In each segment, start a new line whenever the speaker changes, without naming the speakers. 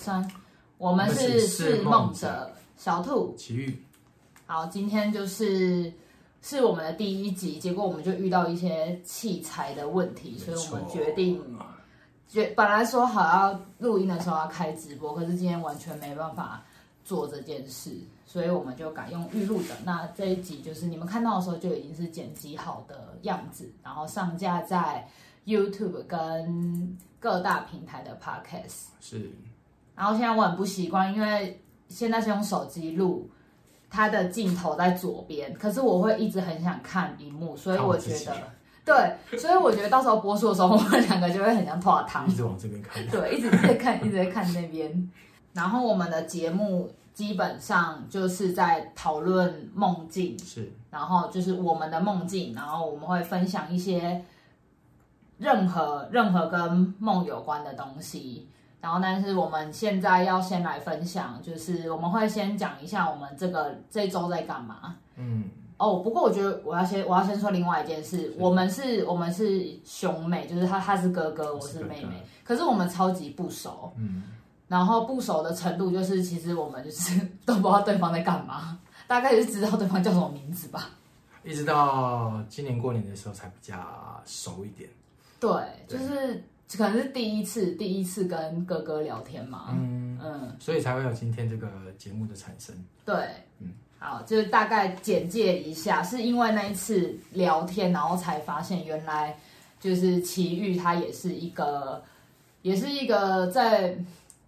三，我们是是梦者小兔
奇遇。
好，今天就是是我们的第一集，结果我们就遇到一些器材的问题，所以我们决定决本来说好要录音的时候要开直播，可是今天完全没办法做这件事，所以我们就改用预录的。那这一集就是你们看到的时候就已经是剪辑好的样子，然后上架在 YouTube 跟各大平台的 Podcast。
是，
然后现在我很不习惯，因为现在是用手机录。它的镜头在左边，可是我会一直很想看荧幕，所以我觉得，对，所以我觉得到时候播出的时候，我们两个就会很像拖堂，
一直往这边看，
对，一直在看，一直在看那边。然后我们的节目基本上就是在讨论梦境，
是，
然后就是我们的梦境，然后我们会分享一些任何任何跟梦有关的东西。然后，但是我们现在要先来分享，就是我们会先讲一下我们这个这周在干嘛。
嗯，
哦，不过我觉得我要先我要先说另外一件事，我们是我们是兄妹，就是他他是哥哥，我是妹妹，可是我们超级不熟。
嗯，
然后不熟的程度就是，其实我们就是 都不知道对方在干嘛，大概就是知道对方叫什么名字吧。
一直到今年过年的时候才比较熟一点。
对，就是。可能是第一次，第一次跟哥哥聊天嘛，
嗯嗯，所以才会有今天这个节目的产生。
对，嗯，好，就是大概简介一下，是因为那一次聊天，然后才发现原来就是奇遇他也是一个，也是一个在。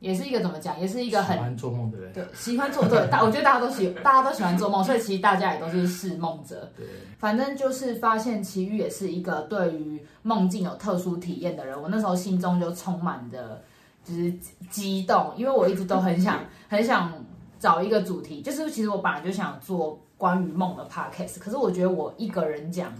也是一个怎么讲，也是一个很
喜欢做梦的人。
对，喜欢做对，大我觉得大家都喜，大家都喜欢做梦，所以其实大家也都是是梦者。
对，
反正就是发现奇遇也是一个对于梦境有特殊体验的人。我那时候心中就充满着就是激动，因为我一直都很想 很想找一个主题，就是其实我本来就想做关于梦的 podcast，可是我觉得我一个人讲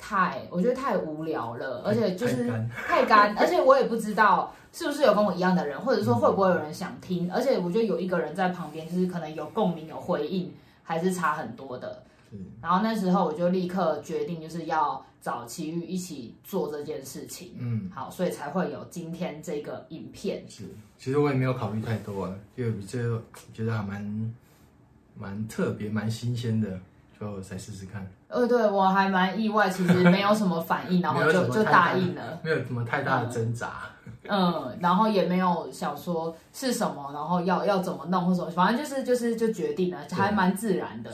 太，我觉得太无聊了，而且就是太干，而且我也不知道。是不是有跟我一样的人，或者说会不会有人想听？嗯、而且我觉得有一个人在旁边，就是可能有共鸣、有回应，还是差很多的。嗯，然后那时候我就立刻决定，就是要找奇遇一起做这件事情。嗯，好，所以才会有今天这个影片。
是，其实我也没有考虑太多啊，就这觉得还蛮蛮特别、蛮新鲜的，就再试试看。
呃，对，我还蛮意外，其实没有什么反应，然后就就答应了，
没有什么太大的挣扎。嗯
嗯，然后也没有想说是什么，然后要要怎么弄或什么，反正就是就是就决定了，还蛮自然的。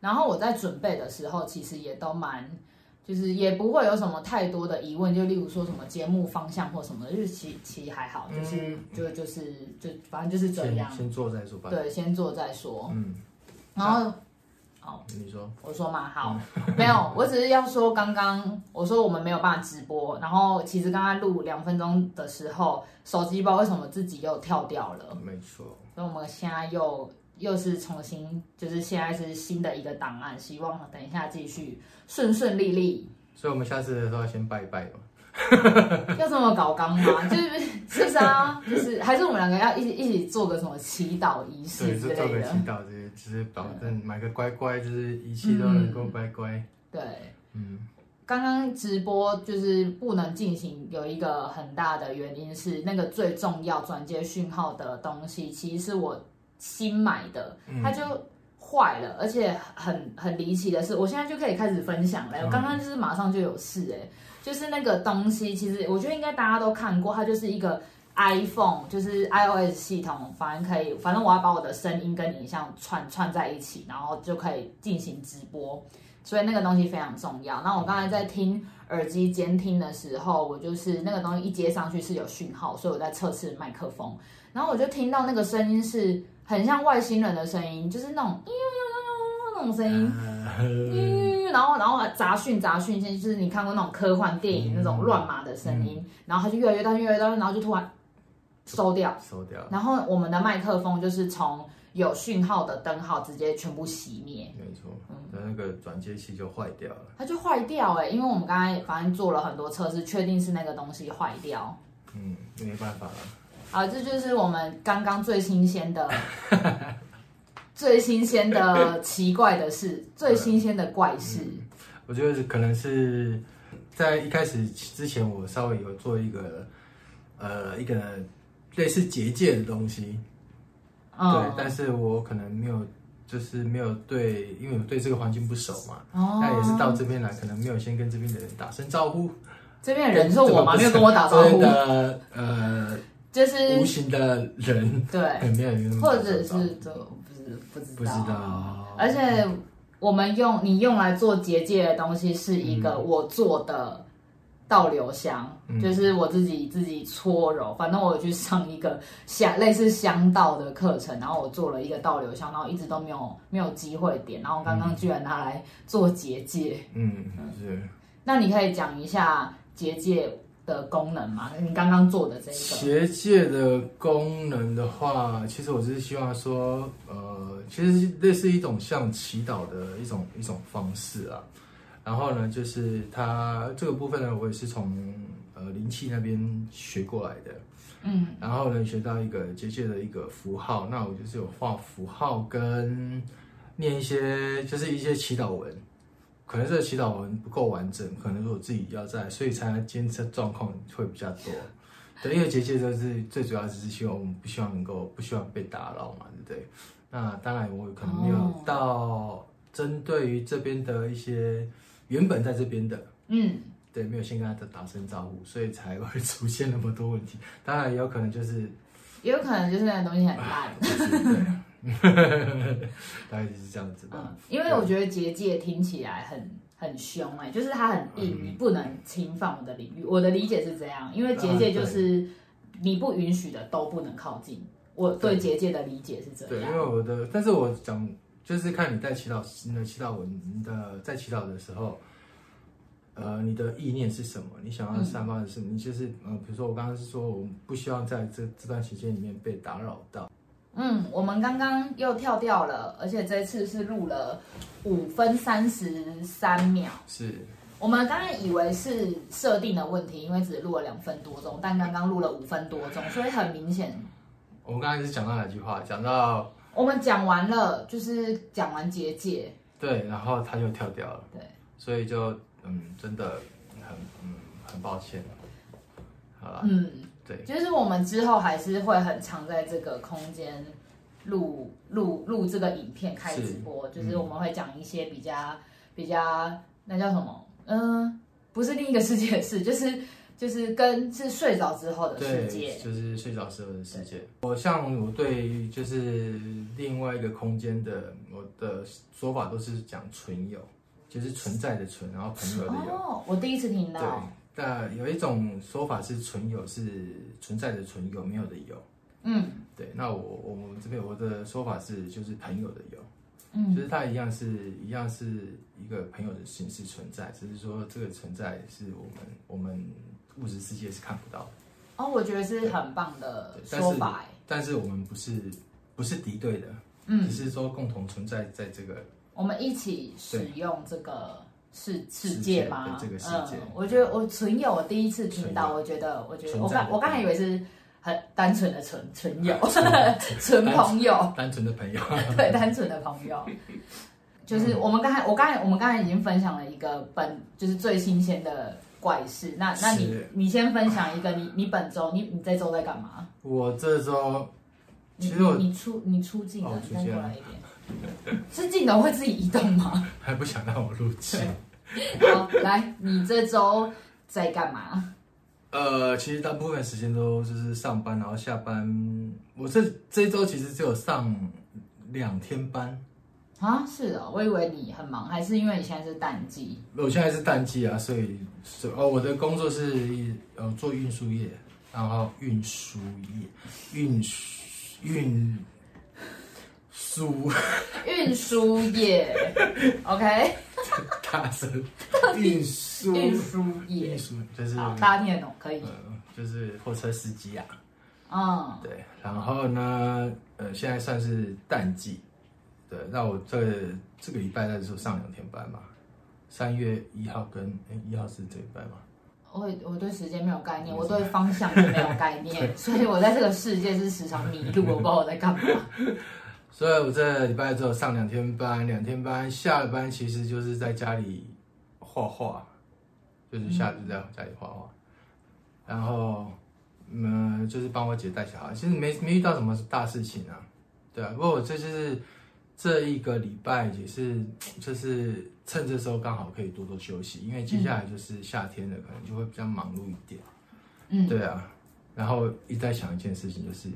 然后我在准备的时候，其实也都蛮，就是也不会有什么太多的疑问，就例如说什么节目方向或什么的，就是其其实还好，就是、嗯、就就是就反正就是这样。
先，先做再说吧。
对，先做再说。嗯，然后。
好，你说，
我说嘛，好，没有，我只是要说，刚刚我说我们没有办法直播，然后其实刚刚录两分钟的时候，手机不知道为什么自己又跳掉了，
没错，
所以我们现在又又是重新，就是现在是新的一个档案，希望等一下继续顺顺利利，
所以我们下次的时候先拜一拜嘛。
要这么搞刚吗？就是是不是啊？就是还是我们两个要一起一起做个什么祈祷仪式之类的。
做个祈祷，就是就是保证买个乖乖，就是一切都能够乖乖。
对，嗯。刚刚直播就是不能进行，有一个很大的原因是那个最重要转接讯号的东西，其实是我新买的，它就坏了，而且很很离奇的是，我现在就可以开始分享了。我刚刚就是马上就有事哎。就是那个东西，其实我觉得应该大家都看过，它就是一个 iPhone，就是 iOS 系统，反正可以，反正我要把我的声音跟影像串串在一起，然后就可以进行直播，所以那个东西非常重要。那我刚才在听耳机监听的时候，我就是那个东西一接上去是有讯号，所以我在测试麦克风，然后我就听到那个声音是很像外星人的声音，就是那种那种声音。然后，然后杂讯杂讯，就是你看过那种科幻电影那种乱码的声音，然后它就越来越大，越来越大，然后就突然收掉，
收掉。
然后我们的麦克风就是从有讯号的灯号直接全部熄灭。
没错，嗯，那个转接器就坏掉了。
它就坏掉哎、欸，因为我们刚才反正做了很多测试，确定是那个东西坏掉。
嗯，没办法了。
好，这就是我们刚刚最新鲜的。最新鲜的 奇怪的事，最新鲜的怪事。嗯，
我觉得可能是在一开始之前，我稍微有做一个呃一个类似结界的东西，
嗯、
对，但是我可能没有，就是没有对，因为我对这个环境不熟嘛，
哦，
那也是到这边来，可能没有先跟这边的人打声招呼。
这边的人是我吗？没有跟我打招呼。
的，呃，
就是
无形的人，
对，
没有
或者是就不是不知道，
不知道，
而且我们用你用来做结界的东西是一个我做的。倒流香、嗯、就是我自己自己搓揉，反正我去上一个香类似香道的课程，然后我做了一个倒流香，然后一直都没有没有机会点，然后刚刚居然拿来做结界，
嗯，是。
那你可以讲一下结界的功能嘛？你刚刚做的这一个
结界的功能的话，其实我只是希望说，呃，其实类似一种像祈祷的一种一种方式啊。然后呢，就是它这个部分呢，我也是从呃灵气那边学过来的，
嗯，
然后呢，学到一个结界的一个符号，那我就是有画符号跟念一些，就是一些祈祷文，可能这个祈祷文不够完整，可能是我自己要在，所以才能监测状况会比较多。对，因为结界就是最主要就是希望我们不希望能够不希望被打扰嘛，对不对？那当然我可能没有到针对于这边的一些。原本在这边的，
嗯，
对，没有先跟他打声招呼，所以才会出现那么多问题。当然也有可能就是，
也有可能就是那个东西很烂，
对，大概就是这样子吧。
嗯，因为我觉得结界听起来很很凶哎、欸，就是它很硬，你不能侵犯我的领域。我的理解是这样，因为结界就是你不允许的都不能靠近。我对结界的理解是这样。
对，因为我的，但是我讲。就是看你在祈祷，你的祈祷文的在祈祷的时候，呃，你的意念是什么？你想要散发的是，你就是呃，比如说我刚刚是说，我不希望在这这段时间里面被打扰到。
嗯，我们刚刚又跳掉了，而且这次是录了五分三十三秒。
是，
我们刚刚以为是设定的问题，因为只录了两分多钟，但刚刚录了五分多钟，所以很明显。
我们刚才是讲到哪句话？讲到。
我们讲完了，就是讲完结界，
对，然后他就跳掉了，
对，
所以就嗯，真的很嗯很抱歉，好了，
嗯，
对，
就是我们之后还是会很常在这个空间录录录这个影片开直播，是就是我们会讲一些比较、嗯、比较那叫什么，嗯，不是另一个世界的事，就是。就是跟是睡着之后的世界，
就是睡着时候的世界。我像我对就是另外一个空间的我的说法都是讲存有，就是存在的存，然后朋友的友。
哦，我第一次听到。
对，但有一种说法是存有是存在的存有，没有的有。
嗯，
对。那我我们这边我的说法是就是朋友的友，
嗯，
就是它一样是一样是一个朋友的形式存在，只是说这个存在是我们我们。物质世界是看不到的
哦，我觉得是很棒的说法。
但是我们不是不是敌对的，
嗯，
只是说共同存在在这个，
我们一起使用这个世世界吗？
这个世界，
我觉得我存有，我第一次听到，我觉得我觉得我刚我刚才以为是很单纯的纯纯友，纯 朋友，
单纯的朋友，
对，单纯的朋友。就是我们刚才我刚才我们刚才已经分享了一个本就是最新鲜的。怪事，那那你你先分享一个，你你本周你你这周在干嘛？
我这周，
其实我你，你出你出镜了，再过来一点，是镜头会自己移动吗？
还不想让我录镜？
好，来，你这周在干嘛？
呃，其实大部分时间都就是上班，然后下班。我这这一周其实只有上两天班。
啊，是的，我以为你很忙，还是因为你现在是淡季？
我现在是淡季啊，所以是哦，我的工作是呃做运输业，然后运输业运运输
运输业，OK，
大声。运输。
运输业，
运输就是。
大家听得懂可以，
嗯，就是货车司机啊，
嗯，
对，然后呢，呃，现在算是淡季。对，那我这个、这个礼拜在说上两天班嘛，三月一号跟哎一号是这礼拜吗？
我我对时间没有概念，我对方向也没有概念，所以我在这个世界是时常迷路，我不知道我在干嘛。
所以我这礼拜只有上两天班，两天班下了班其实就是在家里画画，就是下就在家里画画，嗯、然后嗯就是帮我姐带小孩，其实没没遇到什么大事情啊，对啊。不过我这就是这一个礼拜也是，就是趁这时候刚好可以多多休息，因为接下来就是夏天了，可能就会比较忙碌一点。嗯，对啊。然后一直在想一件事情，就是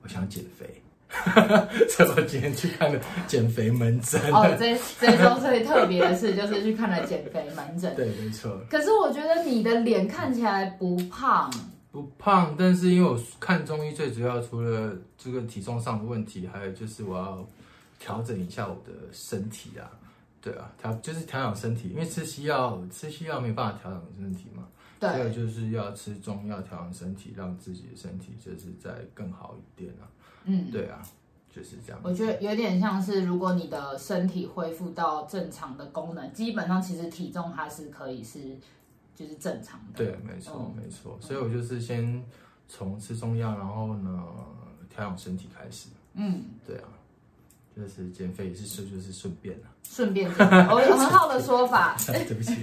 我想减肥。所以我今天去看了减肥门诊。
哦，这这周最特别的事就是去看了减肥门诊。
对，没错。
可是我觉得你的脸看起来不胖。
不胖，但是因为我看中医，最主要除了这个体重上的问题，还有就是我要调整一下我的身体啊。对啊，调就是调养身体，因为吃西药，吃西药没办法调养身体嘛。对。所以就是要吃中药调养身体，让自己的身体就是再更好一点啊。嗯，对啊，就是这样。
我觉得有点像是，如果你的身体恢复到正常的功能，基本上其实体重它是可以是，就是正常的。
对，没错，嗯、没错。所以我就是先从吃中药，然后呢调养身体开始。嗯，对啊。就是减肥也是顺，就是顺便啊。
顺便减肥，我有很好的说法。
对不起，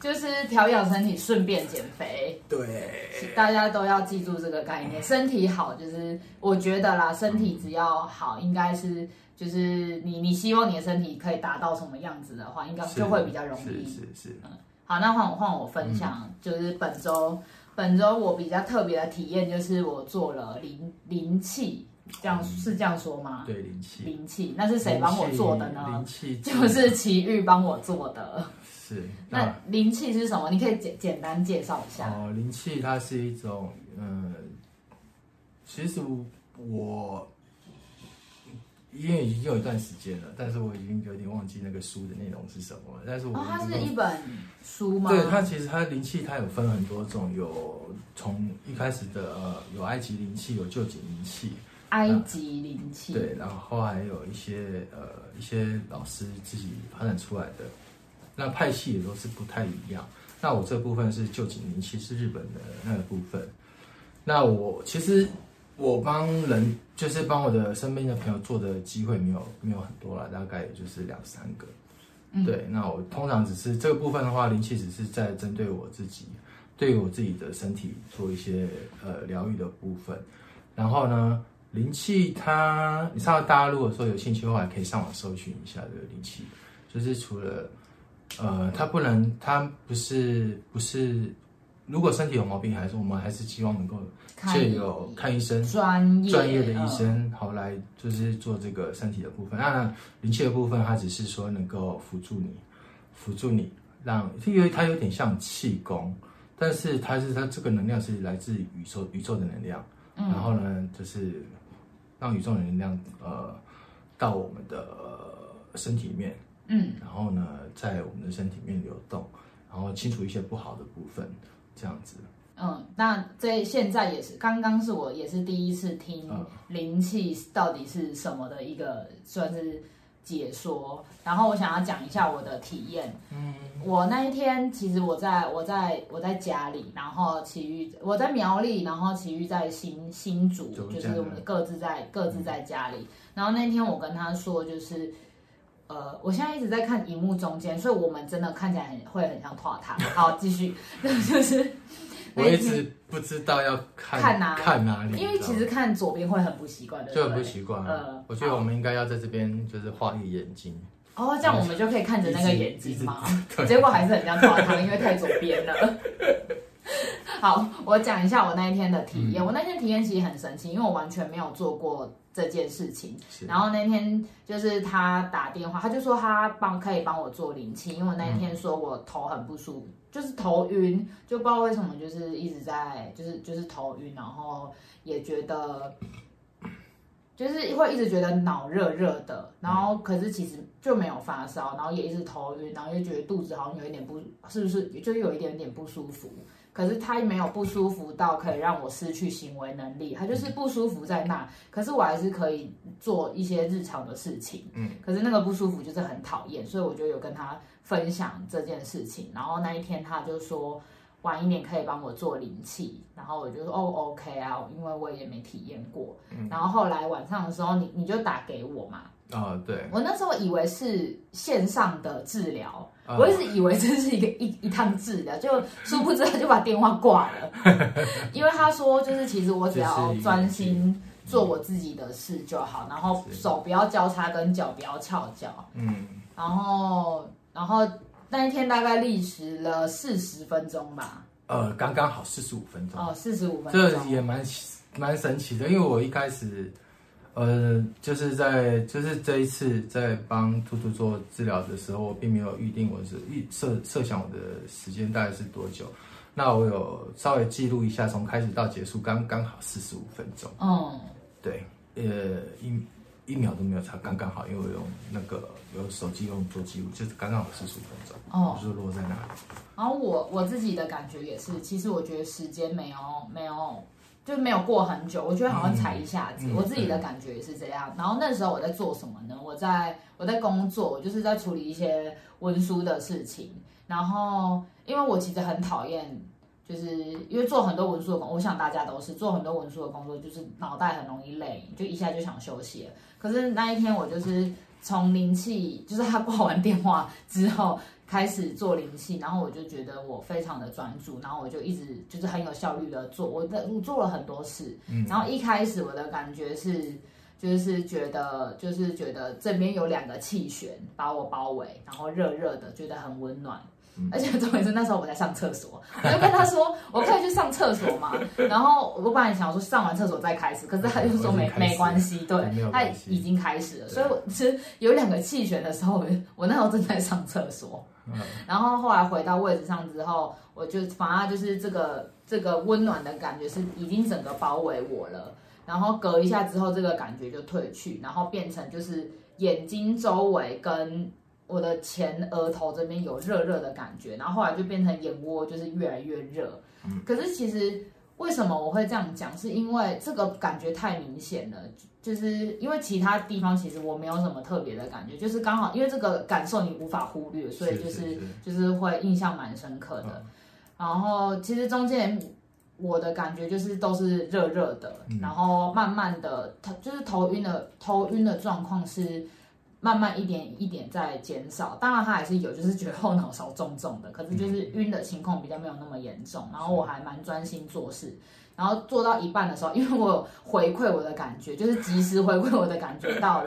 就是调养身体，顺便减肥。
对，
大家都要记住这个概念。身体好，就是我觉得啦，身体只要好，应该是就是你你希望你的身体可以达到什么样子的话，应该就会比较容易。
是是，是，是。
嗯，好，那换我换我分享，嗯、就是本周本周我比较特别的体验，就是我做了灵灵气。这样是这样说吗？
对，灵气，
灵气，那是谁帮我做的呢？
灵气
就是奇遇帮我做的。
是，
那灵气是什么？你可以简简单介绍一下。
哦，灵气它是一种，嗯，其实我因为已经有一段时间了，但是我已经有点忘记那个书的内容是什么了。但是我、
哦、它是一本书吗？
对，它其实它灵气它有分很多种，有从一开始的呃有埃及灵气，有旧井灵气。
埃及灵气、啊、
对，然后还有一些呃一些老师自己发展出来的，那派系也都是不太一样。那我这部分是旧景灵气，是日本的那个部分。那我其实我帮人就是帮我的身边的朋友做的机会没有没有很多了，大概也就是两三个。嗯、对，那我通常只是这个部分的话，灵气只是在针对我自己，对于我自己的身体做一些呃疗愈的部分，然后呢。灵气，它你上大家如果说有兴趣的话，可以上网搜寻一下这个灵气。就是除了，呃，它不能，它不是不是，如果身体有毛病，还是我们还是希望能够借由看医生，
专业
专业的医生，好来就是做这个身体的部分。那灵气的部分，它只是说能够辅助你，辅助你，让因为它有点像气功，但是它是它这个能量是来自宇宙宇宙的能量，嗯、然后呢，就是。让宇宙的能量呃到我们的身体里面，嗯，然后呢，在我们的身体里面流动，然后清除一些不好的部分，这样子。
嗯，那这现在也是，刚刚是我也是第一次听灵气到底是什么的一个算是。解说，然后我想要讲一下我的体验。嗯，我那一天其实我在我在我在家里，然后其余我在苗栗，然后其余在新新竹，就是我们各自在各自在家里。然后那天我跟他说，就是呃，我现在一直在看荧幕中间，所以我们真的看起来很会很像垮塔。好，继续，就是。
我一直不知道要看看哪看哪里，
因为其实看左边会很不习惯的，
就很不习惯。呃，我觉得我们应该要在这边就是画一个眼睛。
哦，这样我们就可以看着那个眼睛嘛？结果还是很像抓汤，因为太左边了。好，我讲一下我那一天的体验。嗯、我那天体验其实很神奇，因为我完全没有做过这件事情。然后那天就是他打电话，他就说他帮可以帮我做灵气，因为我那天说我头很不舒服，嗯、就是头晕，就不知道为什么，就是一直在就是就是头晕，然后也觉得就是会一直觉得脑热热的，然后可是其实就没有发烧，然后也一直头晕，然后又觉得肚子好像有一点不，是不是就有一点点不舒服。可是他没有不舒服到可以让我失去行为能力，他就是不舒服在那，可是我还是可以做一些日常的事情。嗯，可是那个不舒服就是很讨厌，所以我就有跟他分享这件事情。然后那一天他就说晚一点可以帮我做灵气，然后我就说哦 OK 啊，因为我也没体验过。嗯，然后后来晚上的时候你你就打给我嘛。
啊，对，
我那时候以为是线上的治疗。我一直以为这是一个一一趟治疗，就殊不知他就把电话挂了，因为他说就是其实我只要专心做我自己的事就好，然后手不要交叉，跟脚不要翘脚，嗯，然后然后那一天大概历时了四十分钟吧，
呃，刚刚好四十五分钟，
哦，四十五分钟，
这也蛮蛮神奇的，因为我一开始。呃，就是在就是这一次在帮兔兔做治疗的时候，我并没有预定我是预设设想我的时间大概是多久。那我有稍微记录一下，从开始到结束刚刚好四十五分钟。
嗯，
对，呃，一一秒都没有差，刚刚好，因为我用那个有手机用做记录，就是刚刚好四十五分钟。哦，就是落在那里。
然后我我自己的感觉也是，其实我觉得时间没有没有。就没有过很久，我觉得好像才一下子，嗯、我自己的感觉也是这样。嗯、然后那时候我在做什么呢？我在我在工作，我就是在处理一些文书的事情。然后因为我其实很讨厌，就是因为做很多文书的工作，我想大家都是做很多文书的工作，就是脑袋很容易累，就一下就想休息。可是那一天我就是从灵气，就是他挂完电话之后。开始做灵气，然后我就觉得我非常的专注，然后我就一直就是很有效率的做，我的我做了很多事，嗯，然后一开始我的感觉是，就是觉得就是觉得这边有两个气旋把我包围，然后热热的，觉得很温暖。而且重点是那时候我在上厕所，我就跟他说，我可以去上厕所嘛。然后我本来想说上完厕所再开始，可是他就说没 没关系，对，他已经开始了。所以我其实有两个气旋的时候，我那时候正在上厕所。然后后来回到位置上之后，我就反而就是这个这个温暖的感觉是已经整个包围我了。然后隔一下之后，这个感觉就退去，然后变成就是眼睛周围跟。我的前额头这边有热热的感觉，然后后来就变成眼窝就是越来越热。嗯，可是其实为什么我会这样讲？是因为这个感觉太明显了，就是因为其他地方其实我没有什么特别的感觉，就是刚好因为这个感受你无法忽略，所以就是，就是会印象蛮深刻的。嗯，然后其实中间我的感觉就是都是热热的，嗯，然后慢慢的头就是头晕的头晕的状况是。慢慢一点一点在减少，当然他还是有，就是觉得后脑勺重重的，可是就是晕的情况比较没有那么严重。然后我还蛮专心做事，然后做到一半的时候，因为我有回馈我的感觉，就是及时回馈我的感觉到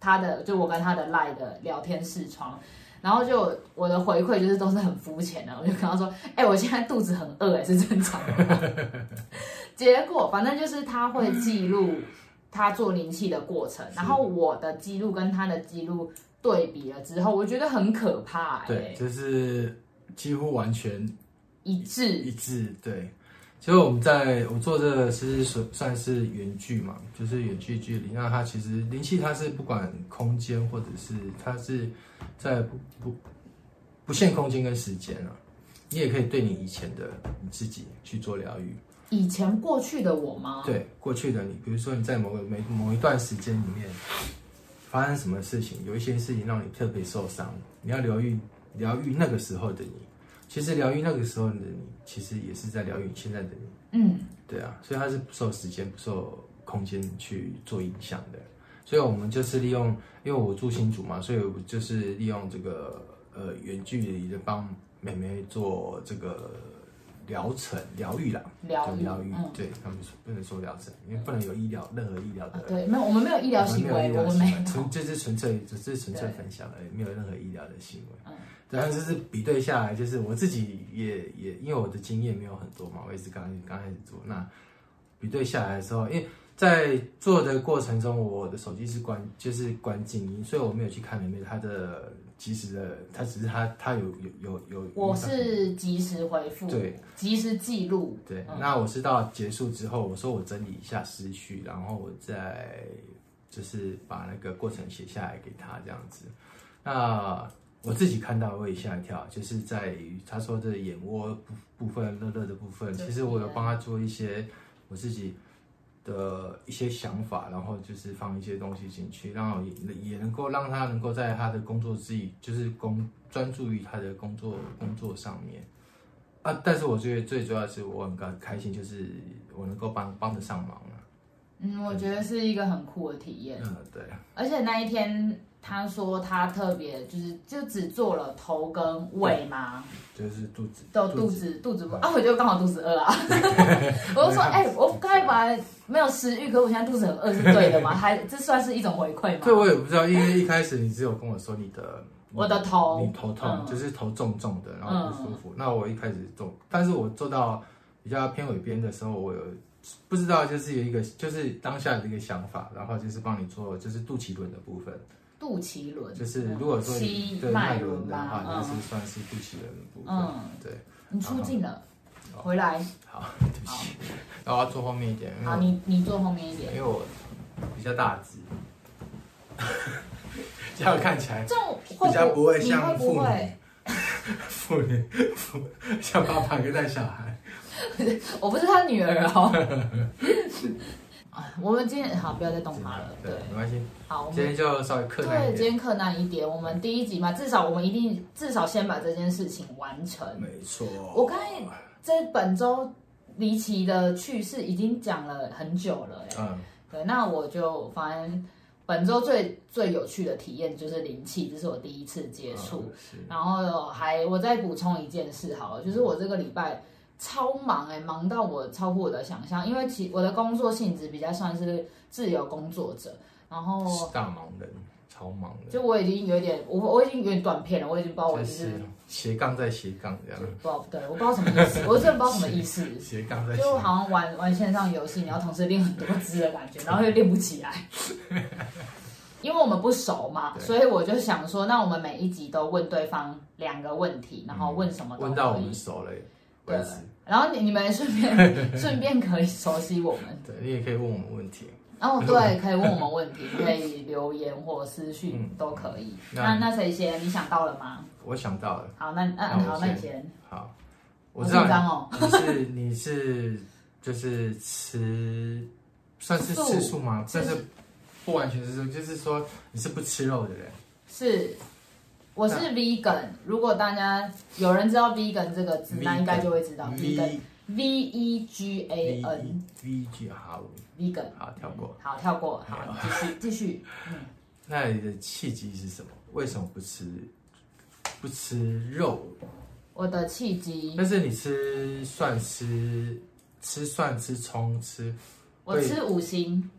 他的，就我跟他的赖的聊天视窗，然后就我的回馈就是都是很肤浅的，我就跟他说，哎、我现在肚子很饿，哎，是正常的。结果反正就是他会记录。他做灵气的过程，然后我的记录跟他的记录对比了之后，我觉得很可怕、欸。
对，就是几乎完全
一致
一致。对，其实我们在我做这个是算是远距嘛，就是远距距离。那它其实灵气它是不管空间或者是它是在不不不限空间跟时间啊，你也可以对你以前的你自己去做疗愈。
以前过去的我吗？
对，过去的你，比如说你在某个每某一段时间里面发生什么事情，有一些事情让你特别受伤，你要疗愈疗愈那个时候的你。其实疗愈那个时候的你，其实也是在疗愈现在的你。
嗯，
对啊，所以它是不受时间、不受空间去做影响的。所以我们就是利用，因为我住新竹嘛，所以我就是利用这个呃远距离的帮妹妹做这个。疗程疗愈啦，疗愈疗愈，对他们说不能说疗程，因为不能有医疗任何医疗的。
对，没有，我们没有医疗行为，我们没有，
纯这是纯粹只是纯粹分享而已，没有任何医疗的行为。嗯，但是是比对下来，就是我自己也也因为我的经验没有很多嘛，我也是刚刚开始做。那比对下来的时候，因为在做的过程中，我的手机是关就是关静音，所以我没有去看里面他的。及时的，他只是他他有有有有，
我是及时回复，
对，
及时记录，
对。嗯、那我是到结束之后，我说我整理一下思绪，然后我再就是把那个过程写下来给他这样子。那我自己看到我也吓一跳，就是在于他说的眼窝部部分乐乐的部分，其实我有帮他做一些我自己。的一些想法，然后就是放一些东西进去，然后也也能够让他能够在他的工作之余，就是工专注于他的工作工作上面啊。但是我觉得最主要的是我很开开心，就是我能够帮帮得上忙了。
嗯，我觉得是一个很酷的体验。
嗯，对。
而且那一天他说他特别就是就只做了头跟尾吗，
就是肚子，
都肚子肚子不啊，我就刚好肚子饿啊，我就说哎、欸，我刚才本来没有食欲，可是我现在肚子很饿，是对的吗？还这算是一种回馈吗？
这我也不知道，因为一开始你只有跟我说你的
我的头，
你头痛，
嗯、
就是头重重的，然后不舒服。嗯、那我一开始做，但是我做到比较偏尾边的时候，我有不知道就是有一个就是当下的一个想法，然后就是帮你做就是肚脐轮的部分。
肚脐轮
就是如果说你对脉轮的话，那、嗯、是算是肚脐轮的部分。嗯，对。
你出镜了，回来。
好，对不起。然后我要坐后面一点。
好，你你坐后面一点。
因为我比较大只，这样看起来比较不会像妇女。妇女，像爸爸跟带小孩。
我不是他女儿哦。我们今天好，不要再动它了。对，对
没关系。
好，我们
今天就稍微困难一点。
对，今天困难一点。我们第一集嘛，至少我们一定至少先把这件事情完成。
没错。
我刚才这本周离奇的趣事已经讲了很久了，哎，嗯，对，那我就反正本周最最有趣的体验就是灵气，这是我第一次接触。嗯、然后还我再补充一件事，好了，就是我这个礼拜。超忙哎、欸，忙到我超乎我的想象，因为其我的工作性质比较算是自由工作者，然后
大忙人，超忙的，
就我已经有点，我我已经有点断片了，我已经不知道我就是，
斜杠在斜杠这样，
不知道对，我不知道什么意思，我真的不知道什么意思，
斜杠在
就好像玩玩线上游戏，你要同时练很多只的感觉，然后又练不起来，因为我们不熟嘛，所以我就想说，那我们每一集都问对方两个问题，然后问什么
问到我们熟了，
对。然后你你们顺便 顺便可以熟悉我们，
对，你也可以问我们问题。
哦，对，可以问我们问题，可以留言或私讯都可以。那那谁先？你想到了吗？
我想到了。
好，那嗯好，那你先。
好，我知道。你是你是就是吃，算是吃素吗？但是不完全是，就是说你是不吃肉的人。
是。我是 vegan，如果大家有人知道 vegan 这个字，那应该就会知道 vegan，V E G A N，V
G 好
，vegan
好跳过，
好跳过，好继续 继续。嗯，
那你的契机是什么？为什么不吃不吃肉？
我的契机，
但是你吃蒜吃吃蒜吃葱吃，
我吃五星。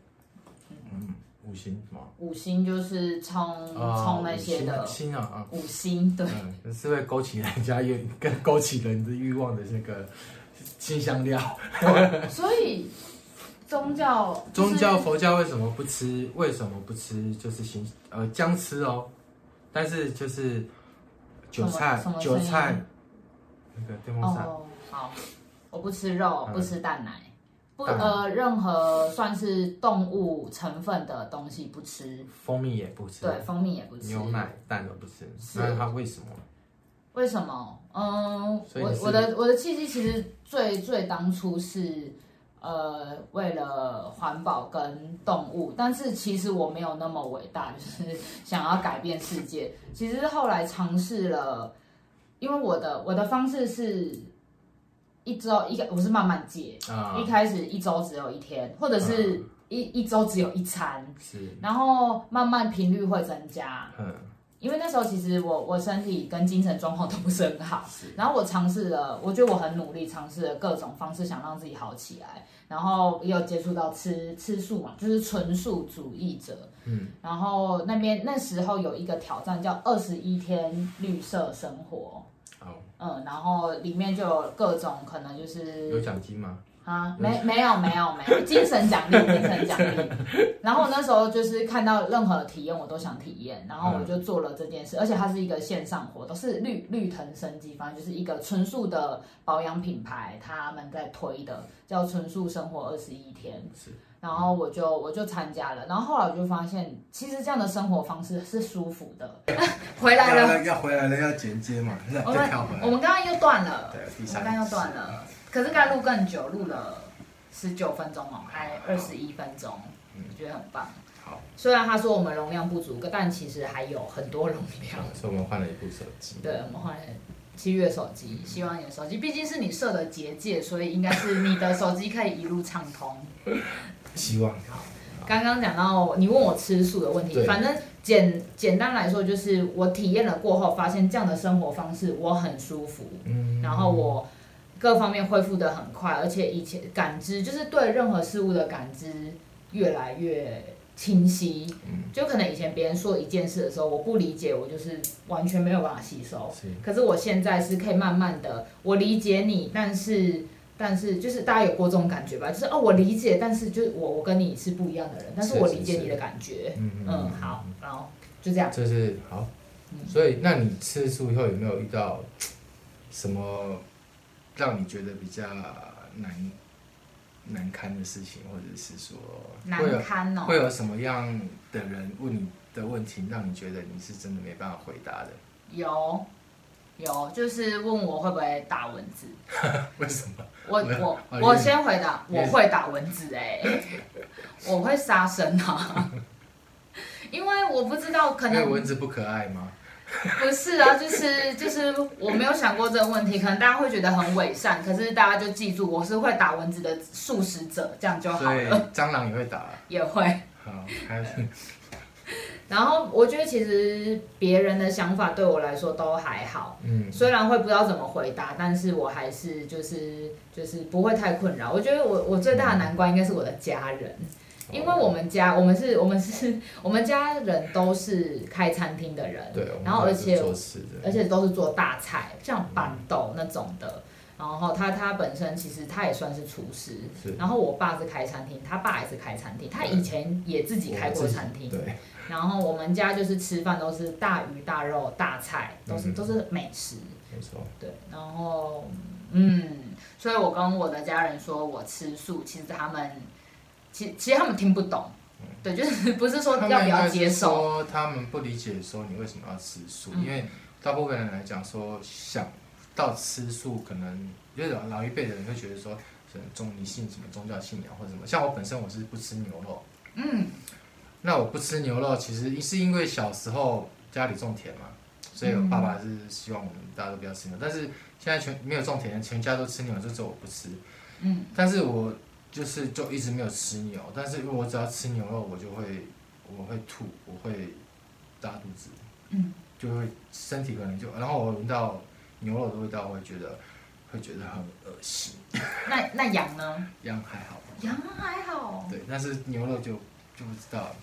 嗯。五行什么？
五星就是葱葱那些的。
星啊啊！
五星对，
嗯，是会勾起人家欲，跟勾起人的欲望的那个辛香料。
所以宗教
宗教佛教为什么不吃？为什么不吃？就是新呃姜吃哦，但是就是韭菜韭菜那个电风扇。
哦，好，我不吃肉，不吃蛋奶。不呃，任何算是动物成分的东西不吃，
蜂蜜也不吃，
对，蜂蜜也不吃，
牛奶、蛋都不吃。那他为什么？
为什么？嗯，我我的我的契机其实最最当初是呃为了环保跟动物，但是其实我没有那么伟大，就是想要改变世界。其实后来尝试了，因为我的我的方式是。一周一个，我是慢慢戒，啊、一开始一周只有一天，或者是一、啊、一周只有一餐，是，然后慢慢频率会增加，嗯，因为那时候其实我我身体跟精神状况都不是很好，是，然后我尝试了，我觉得我很努力尝试了各种方式想让自己好起来，然后也有接触到吃吃素嘛，就是纯素主义者，嗯，然后那边那时候有一个挑战叫二十一天绿色生活。嗯，然后里面就有各种可能，就是
有奖金吗？
啊，没没有没有没有精神奖励，精神奖励。然后我那时候就是看到任何体验我都想体验，然后我就做了这件事，而且它是一个线上活动，是绿绿藤生机，反正就是一个纯素的保养品牌，他们在推的，叫纯素生活二十一天。是。然后我就我就参加了，然后后来我就发现，其实这样的生活方式是舒服的。回来了，
要回来了，要剪接嘛。
我们我们刚刚又断了，对，第三，刚刚又断了。可是刚才录更久，录了十九分钟哦，还二十一分钟，我觉得很棒。好，虽然他说我们容量不足，但其实还有很多容量。
所以我们换了一部手机。
对，我们换了七月手机，希望你的手机毕竟是你设的结界，所以应该是你的手机可以一路畅通。
希望
好。刚刚讲到你问我吃素的问题，反正简简单来说，就是我体验了过后，发现这样的生活方式我很舒服，
嗯，
然后我各方面恢复的很快，而且以前感知就是对任何事物的感知越来越清晰，
嗯，
就可能以前别人说一件事的时候，我不理解，我就是完全没有办法吸收，
是，
可是我现在是可以慢慢的，我理解你，但是。但是就是大家有过这种感觉吧，就是哦，我理解，但是就是我我跟你是不一样的人，但是我理解你的感觉，
嗯
嗯，好，然后就这样，
就是好，所以那你吃素以后有没有遇到什么让你觉得比较难难堪的事情，或者是说
难堪哦，
会有什么样的人问你的问题，让你觉得你是真的没办法回答的？
有。有，就是问我会不会打蚊子？
为什么？
我我我先回答，我会打蚊子哎、欸，我会杀生啊，因为我不知道可能
蚊子不可爱吗？
不是啊，就是就是我没有想过这个问题，可能大家会觉得很伪善，可是大家就记住我是会打蚊子的素食者，这样就好了。
蟑螂也会打，
也会。
好，还是。
然后我觉得其实别人的想法对我来说都还好，
嗯，
虽然会不知道怎么回答，但是我还是就是就是不会太困扰。我觉得我我最大的难关应该是我的家人，因为我们家我们是我们是我们家人都是开餐厅的人，
对，
然后而且
而
且都是做大菜，像板豆那种的。然后他他本身其实他也算是厨师，然后我爸是开餐厅，他爸也是开餐厅，他以前也自己开过餐厅，
对。
然后我们家就是吃饭都是大鱼大肉大菜，都是、嗯、都是美食，
没错。
对，然后嗯，所以我跟我的家人说我吃素，其实他们其其实他们听不懂，嗯、对，就是不是说要不要接受，
说他们不理解说你为什么要吃素，嗯、因为大部分人来讲说想到吃素，可能就是老一辈的人会觉得说，可能宗迷信什么宗教信仰或者什么，像我本身我是不吃牛肉，
嗯。
那我不吃牛肉，其实是因为小时候家里种田嘛，所以我爸爸是希望我们大家都不要吃牛。但是现在全没有种田，全家都吃牛，就只有我不吃。
嗯。
但是我就是就一直没有吃牛，但是因为我只要吃牛肉，我就会我会吐，我会拉肚子。
嗯。
就会身体可能就，然后我闻到牛肉的味道，我会觉得会觉得很恶心。
那那羊呢？
羊还好。
羊还好。
对，但是牛肉就就不知道了。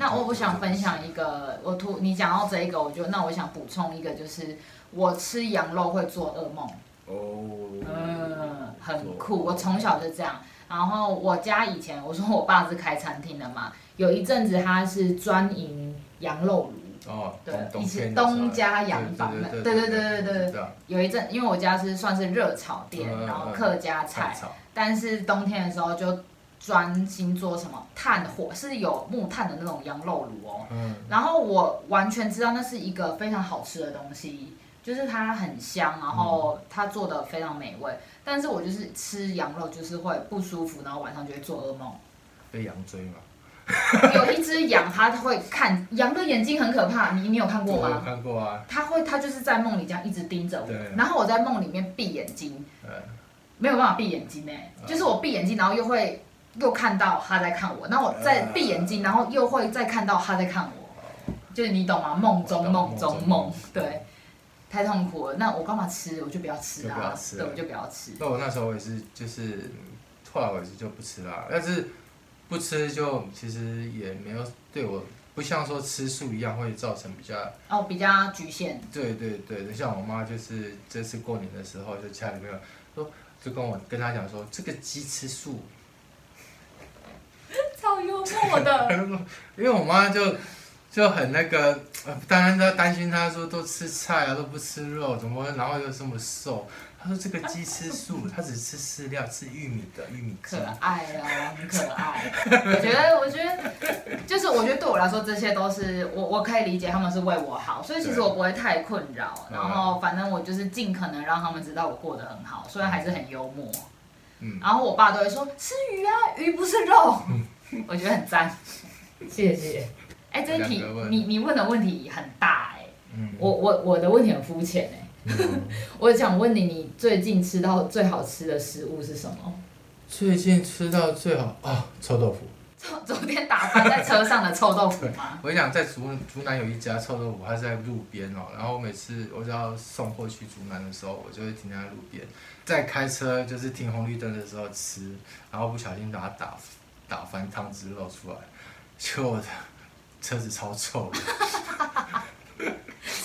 那我不想分享一个，我突你讲到这一个，我就那我想补充一个，就是我吃羊肉会做噩梦。
哦。
嗯，很酷。我从小就这样。然后我家以前我说我爸是开餐厅的嘛，有一阵子他是专营羊肉炉。
哦。
对，以前东家羊房的。对对对对对对。有一阵，因为我家是算是热炒店，然后客家菜，但是冬天的时候就。专心做什么炭火是有木炭的那种羊肉炉哦，
嗯，
然后我完全知道那是一个非常好吃的东西，就是它很香，然后它做的非常美味，但是我就是吃羊肉就是会不舒服，然后晚上就会做噩梦。
被羊追嘛？
有一只羊，它会看羊的眼睛很可怕，你你有看过
吗？看过啊。
它会，它就是在梦里这样一直盯着我，
对
然后我在梦里面闭眼睛，
嗯，
没有办法闭眼睛呢，就是我闭眼睛，然后又会。又看到他在看我，那我再闭眼睛，然后又会再看到他在看我，就是你懂吗？梦中梦中梦，对，太痛苦了。那我干嘛吃？我就不要吃啊，对，我就不要吃。
那我那时候我也是，就是后来我也是就不吃啦。但是不吃就其实也没有对我，不像说吃素一样会造成比较
哦，比较局限。
对对对，像我妈就是这次过年的时候，就家里面说，就跟我跟她讲说，这个鸡吃素。
超幽默的，
因为我妈就就很那个，当然她担心，她说都吃菜啊，都不吃肉，怎么然后又这么瘦？她说这个鸡吃素，她只吃饲料，吃玉米的玉米。
可爱啊，很可爱。我觉得，我觉得，就是我觉得对我来说，这些都是我我可以理解，他们是为我好，所以其实我不会太困扰。然后反正我就是尽可能让他们知道我过得很好，虽然还是很幽默。嗯。然后我爸都会说吃鱼啊，鱼不是肉。嗯 我觉得很赞，谢谢。哎、欸，这题你你问的问题很大哎、欸，嗯、我我我的问题很肤浅哎。嗯、我想问你，你最近吃到最好吃的食物是什么？
最近吃到最好啊，臭豆腐。
昨天打翻在车上的臭豆腐吗？
我跟你讲，在竹竹南有一家臭豆腐，它是在路边哦。然后我每次我只要送货去竹南的时候，我就会停在路边，在开车就是停红绿灯的时候吃，然后不小心把它打打翻，汤汁漏出来，结果我的车子超臭的，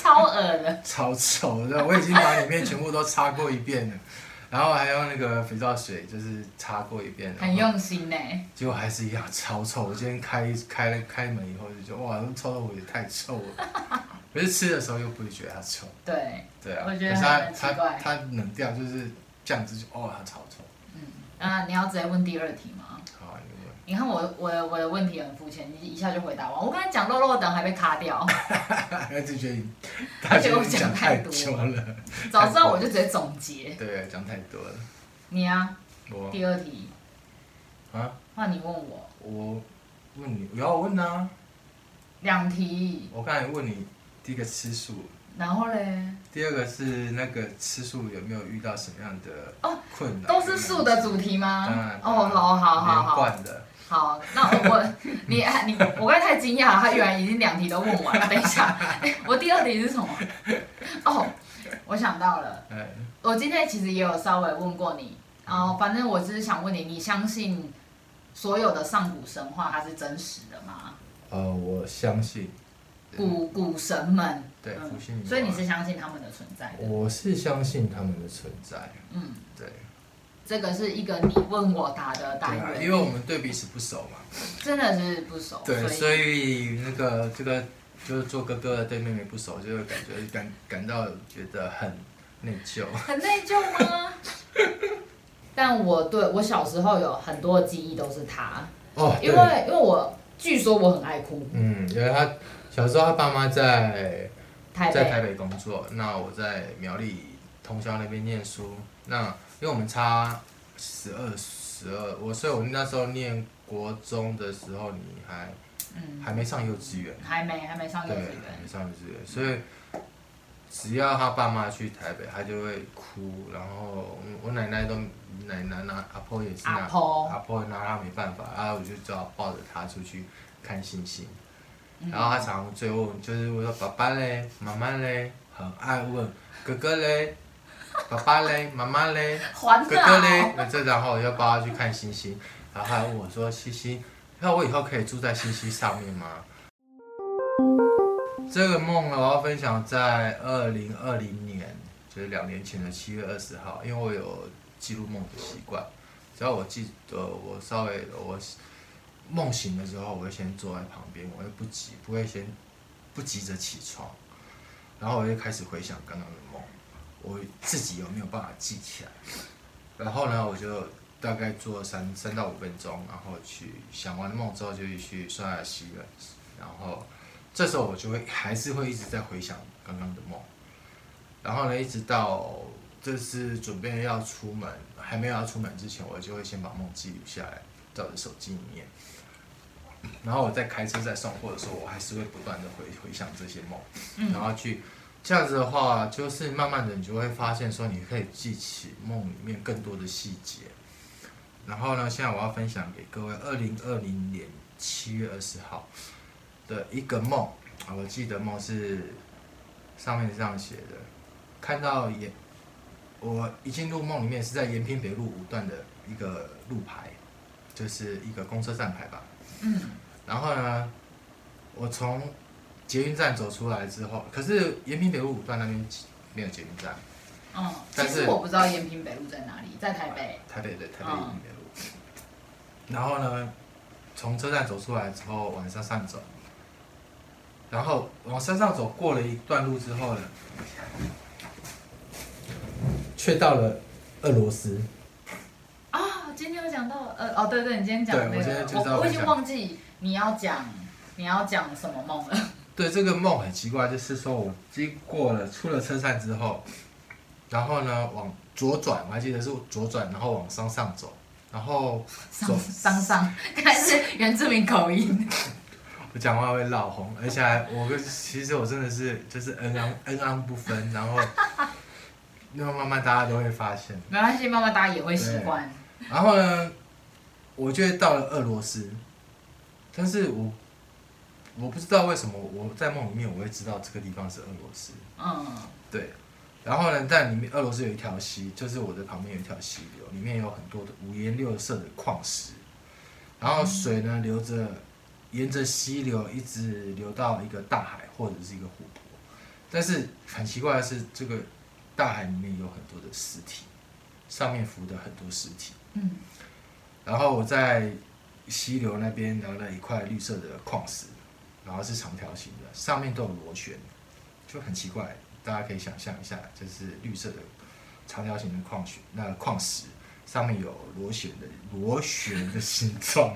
超恶的，
超臭的。我已经把里面全部都擦过一遍了。然后还用那个肥皂水，就是擦过一遍，
很用心呢。
结果还是一样超臭。我今天开开了开门以后就觉得，哇，臭豆腐也太臭了。可是吃的时候又不会觉得它臭。
对。
对啊。
我觉得
很奇怪。它它冷掉就是这样子就，哦，它超臭。
嗯。那你要直接问第二题吗？你看我我的我的问题很肤浅，你一下就回答完。我刚才讲肉肉等还被卡掉，
他就觉得他觉得我讲太多了。
早知道我就直接总结。
对，讲太多了。
你啊，我第二题
啊，
那你问我，
我问你，我要问啊。
两题。
我刚才问你第一个吃素。
然后嘞？
第二个是那个吃素有没有遇到什么样的困难？
都是素的主题吗？
当然。
哦，好好好好。好，那我我你你我刚才太惊讶了，他居然已经两题都问完了。等一下，我第二题是什么？哦，我想到了。我今天其实也有稍微问过你，然后反正我只是想问你，你相信所有的上古神话它是真实的吗？
呃，我相信。
古古神
们。对。
所以你是相信他们的存在的？
我是相信他们的存在。
嗯，
对。
这个是一个你问我答的单元，
因为我们对彼此不熟嘛，
真的是不熟。
对，所以那个这个就是做哥哥的对妹妹不熟，就会感觉感感到觉得很内疚。
很内疚吗？但我对我小时候有很多记忆都是他哦，因为因为我据说我很爱哭。
嗯，因为他小时候他爸妈在
台
在台北工作，那我在苗栗通宵那边念书，那。因为我们差十二十二，我所以我那时候念国中的时候，你还、嗯、还没上幼稚园，
还没还没上幼稚园，
还没上幼稚园，所以只要他爸妈去台北，他就会哭，然后我奶奶都奶奶拿阿婆也是拿阿婆，阿婆拿他没办法，然后我就只好抱着他出去看星星，嗯、然后他常常追问，就是我说爸爸嘞，妈妈嘞，很爱问哥哥嘞。爸爸嘞，妈妈嘞，哥哥嘞，那这然后我就抱他去看星星，然后他还问我说：“西西，那我以后可以住在星星上面吗？”这个梦呢，我要分享在二零二零年，就是两年前的七月二十号，因为我有记录梦的习惯，只要我记得我稍微我梦醒的时候，我会先坐在旁边，我会不急，不会先不急着起床，然后我就开始回想刚刚的梦。我自己有没有办法记起来？然后呢，我就大概做三三到五分钟，然后去想完梦之后，就去刷牙洗脸。然后这时候我就会还是会一直在回想刚刚的梦。然后呢，一直到这次准备要出门，还没有要出门之前，我就会先把梦记录下来，在我的手机里面。然后我在开车在送货的时候，我还是会不断的回回想这些梦，然后去。这样子的话，就是慢慢的你就会发现说，你可以记起梦里面更多的细节。然后呢，现在我要分享给各位，二零二零年七月二十号的一个梦啊，我记得梦是上面是这样写的，看到延，我一进入梦里面是在延平北路五段的一个路牌，就是一个公车站牌吧。嗯。然后呢，我从捷运站走出来之后，可是延平北路五段那边没有捷运站。
嗯，但是我不知道延平北路在哪里，在台北。
台北的台北延平北路。嗯、然后呢，从车站走出来之后往山上走，然后往山上走过了一段路之后呢，却到了俄罗斯。
啊、哦，今天有讲到呃哦对对，你今天讲的那个，我我，我已经忘记你要讲你要讲什么梦了。
对，这个梦很奇怪，就是说我经过了出了车站之后，然后呢往左转，我还记得是左转，然后往山上走，然后
走山上，看是原住民口音。
我讲话会老红，而且还我跟其实我真的是就是恩安恩安不分，然后那么慢慢大家都会发现。
没关系，慢慢大家也会习惯。
然后呢，我就到了俄罗斯。但是我我不知道为什么我在梦里面我会知道这个地方是俄罗斯。
嗯，
对。然后呢，在里面俄罗斯有一条溪，就是我的旁边有一条溪流，里面有很多的五颜六色的矿石，然后水呢流着，沿着溪流一直流到一个大海或者是一个湖泊。但是很奇怪的是，这个大海里面有很多的尸体，上面浮的很多尸体。
嗯。
然后我在溪流那边拿了一块绿色的矿石，然后是长条形的，上面都有螺旋，就很奇怪。大家可以想象一下，这是绿色的长条形的矿石，那矿石上面有螺旋的螺旋的形状。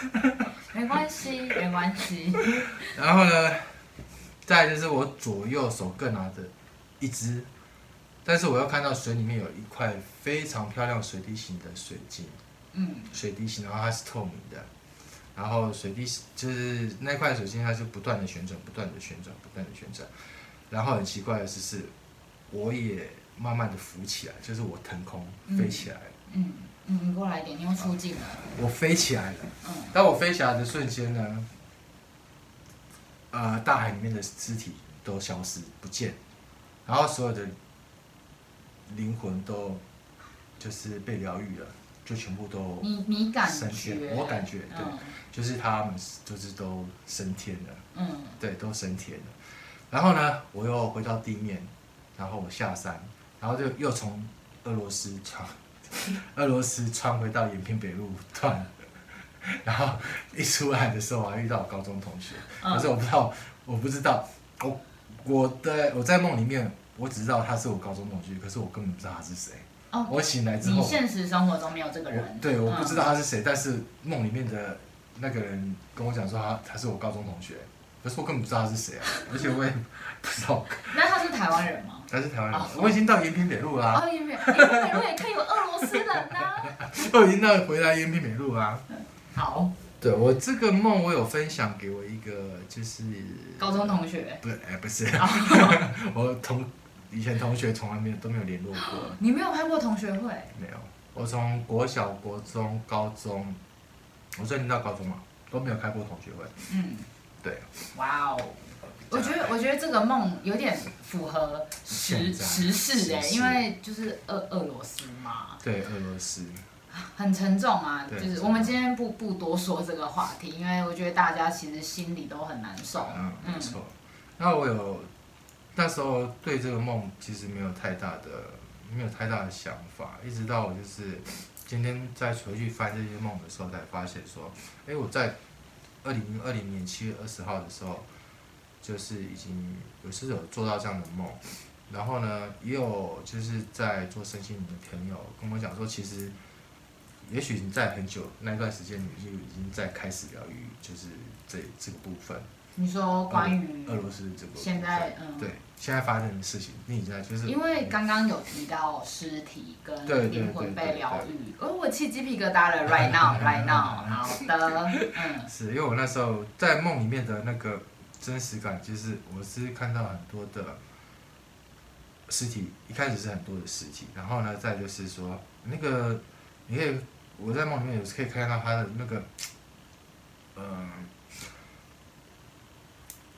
没关系，没关系。
然后呢？再就是我左右手各拿着一只，但是我又看到水里面有一块非常漂亮水滴形的水晶，
嗯，
水滴形，然后它是透明的，然后水滴就是那块水晶，它是不断的旋转，不断的旋转，不断的旋转，然后很奇怪的是，是我也慢慢的浮起来，就是我腾空飞起来了，
嗯嗯，你过来一点，你又出镜了，
我飞起来了，
嗯，
当我飞起来的瞬间呢？呃，大海里面的尸体都消失不见，然后所有的灵魂都就是被疗愈了，就全部都
你你感
觉，我感觉对，嗯、就是他们就是都升天了，
嗯，
对，都升天了。然后呢，我又回到地面，然后我下山，然后就又从俄罗斯穿 俄罗斯穿回到延平北路段。然后一出来的时候，我还遇到我高中同学，可是我不知道，我不知道，我我的我在梦里面，我只知道他是我高中同学，可是我根本不知道他是谁。
哦，
我醒来之后，
你现实生活中没有这个人。
对，我不知道他是谁，但是梦里面的那个人跟我讲说他他是我高中同学，可是我根本不知道他是谁啊，而且我也不知道。
那他是台湾人吗？
他是台湾人，我已经到延平北路啦。
哦，延平北路也可以有俄罗斯人呐。
我已经到回来延平北路啦。
好，
对我这个梦，我有分享给我一个就是
高中同学，
不，哎，不是，我同以前同学从来没有都没有联络过。
你没有开过同学会？
没有，我从国小、国中、高中，我最近到高中嘛，都没有开过同学会。
嗯，
对。
哇哦，我觉得我觉得这个梦有点符合时时事哎，因为就是俄俄罗斯嘛。
对，俄罗斯。
很沉重啊，就是我们今天不不多说这个话题，因为我觉得大家其实心里都很难受。
嗯，没错。那我有那时候对这个梦其实没有太大的没有太大的想法，一直到我就是今天再回去翻这些梦的时候，才发现说，哎，我在二零二零年七月二十号的时候，就是已经有是有做到这样的梦，然后呢，也有就是在做身心灵的朋友跟我讲说，其实。也许你在很久那段时间，你就已经在开始疗愈，就是这这个部分。
你说关于
俄罗斯这个
现在，嗯，
对，现在发生的事情，你现在就是
因为刚刚有提到尸体跟灵魂被疗愈，而我起鸡皮疙瘩了，right now，right now，好的，嗯，
是因为我那时候在梦里面的那个真实感，就是我是看到很多的尸体，一开始是很多的尸体，然后呢，再就是说那个你可以。我在梦里面有时可以看到他的那个，嗯、呃，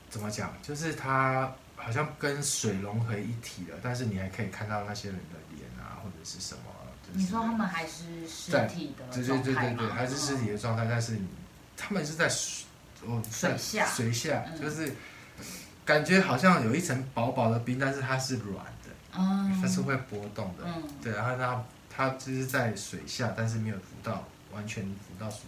怎么讲？就是他好像跟水融合一体了，但是你还可以看到那些人的脸啊，或者是什么？就是、
你说他们还是尸体的状态？对对对对对，还是尸体的状态，嗯、但是你他们是在水哦水下
水下，就是感觉好像有一层薄薄的冰，但是它是软的，嗯，它是会波动的，嗯，对，然后它。它就是在水下，但是没有浮到完全浮到水。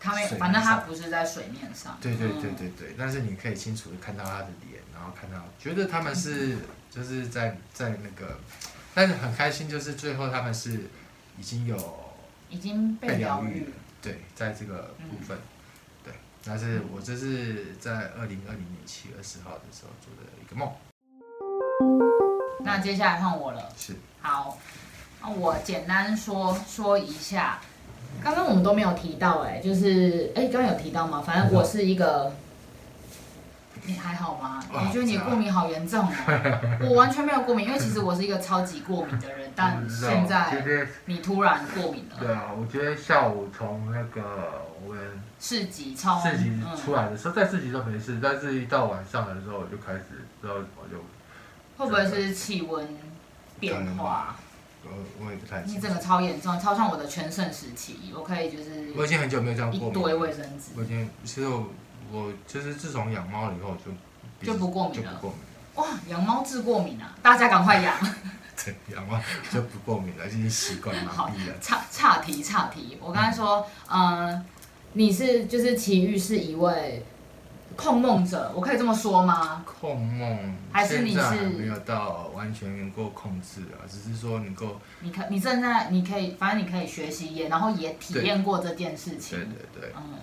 它没，反正他不是在水面上。
对对对对对，嗯、但是你可以清楚的看到他的脸，然后看到，觉得他们是就是在在那个，但是很开心，就是最后他们是已经有
已经被疗愈了。
对，在这个部分，嗯、对，但是我这是在二零二零年七月二十号的时候做的一个梦。
那接下来换我了。
是。
好。那我简单说说一下，刚刚我们都没有提到，哎，就是，哎，刚刚有提到吗？反正我是一个你还好吗？
哦、
我觉得你过敏好严重哦。我完全没有过敏，因为其实我是一个超级过敏的人，但现在你突然过敏了。
对啊，我觉得下午从那个我们
市集超
市集出来的时候，在市集都没事，但是一到晚上的时候我就开始，然后我就
会不会是气温变化？
我我也不太。
你整个超严重，超像我的全盛时期，我可以就是。
我已经很久没有这样过敏。
一堆卫生纸。
我已经其实我。我就是自从养猫了以后就
就不过敏了。
不过敏
哇，养猫治过敏啊！大家赶快养。
对，养猫就不过敏了，已经习惯了。好，
岔岔题差题。我刚才说，嗯、呃，你是就是奇遇是一位控梦者，我可以这么说吗？
控梦
还是你是
没有到完全能够控制啊？只是说能够。
你可你正在你可以，反正你可以学习也，然后也体验过这件事情。
对对对。嗯。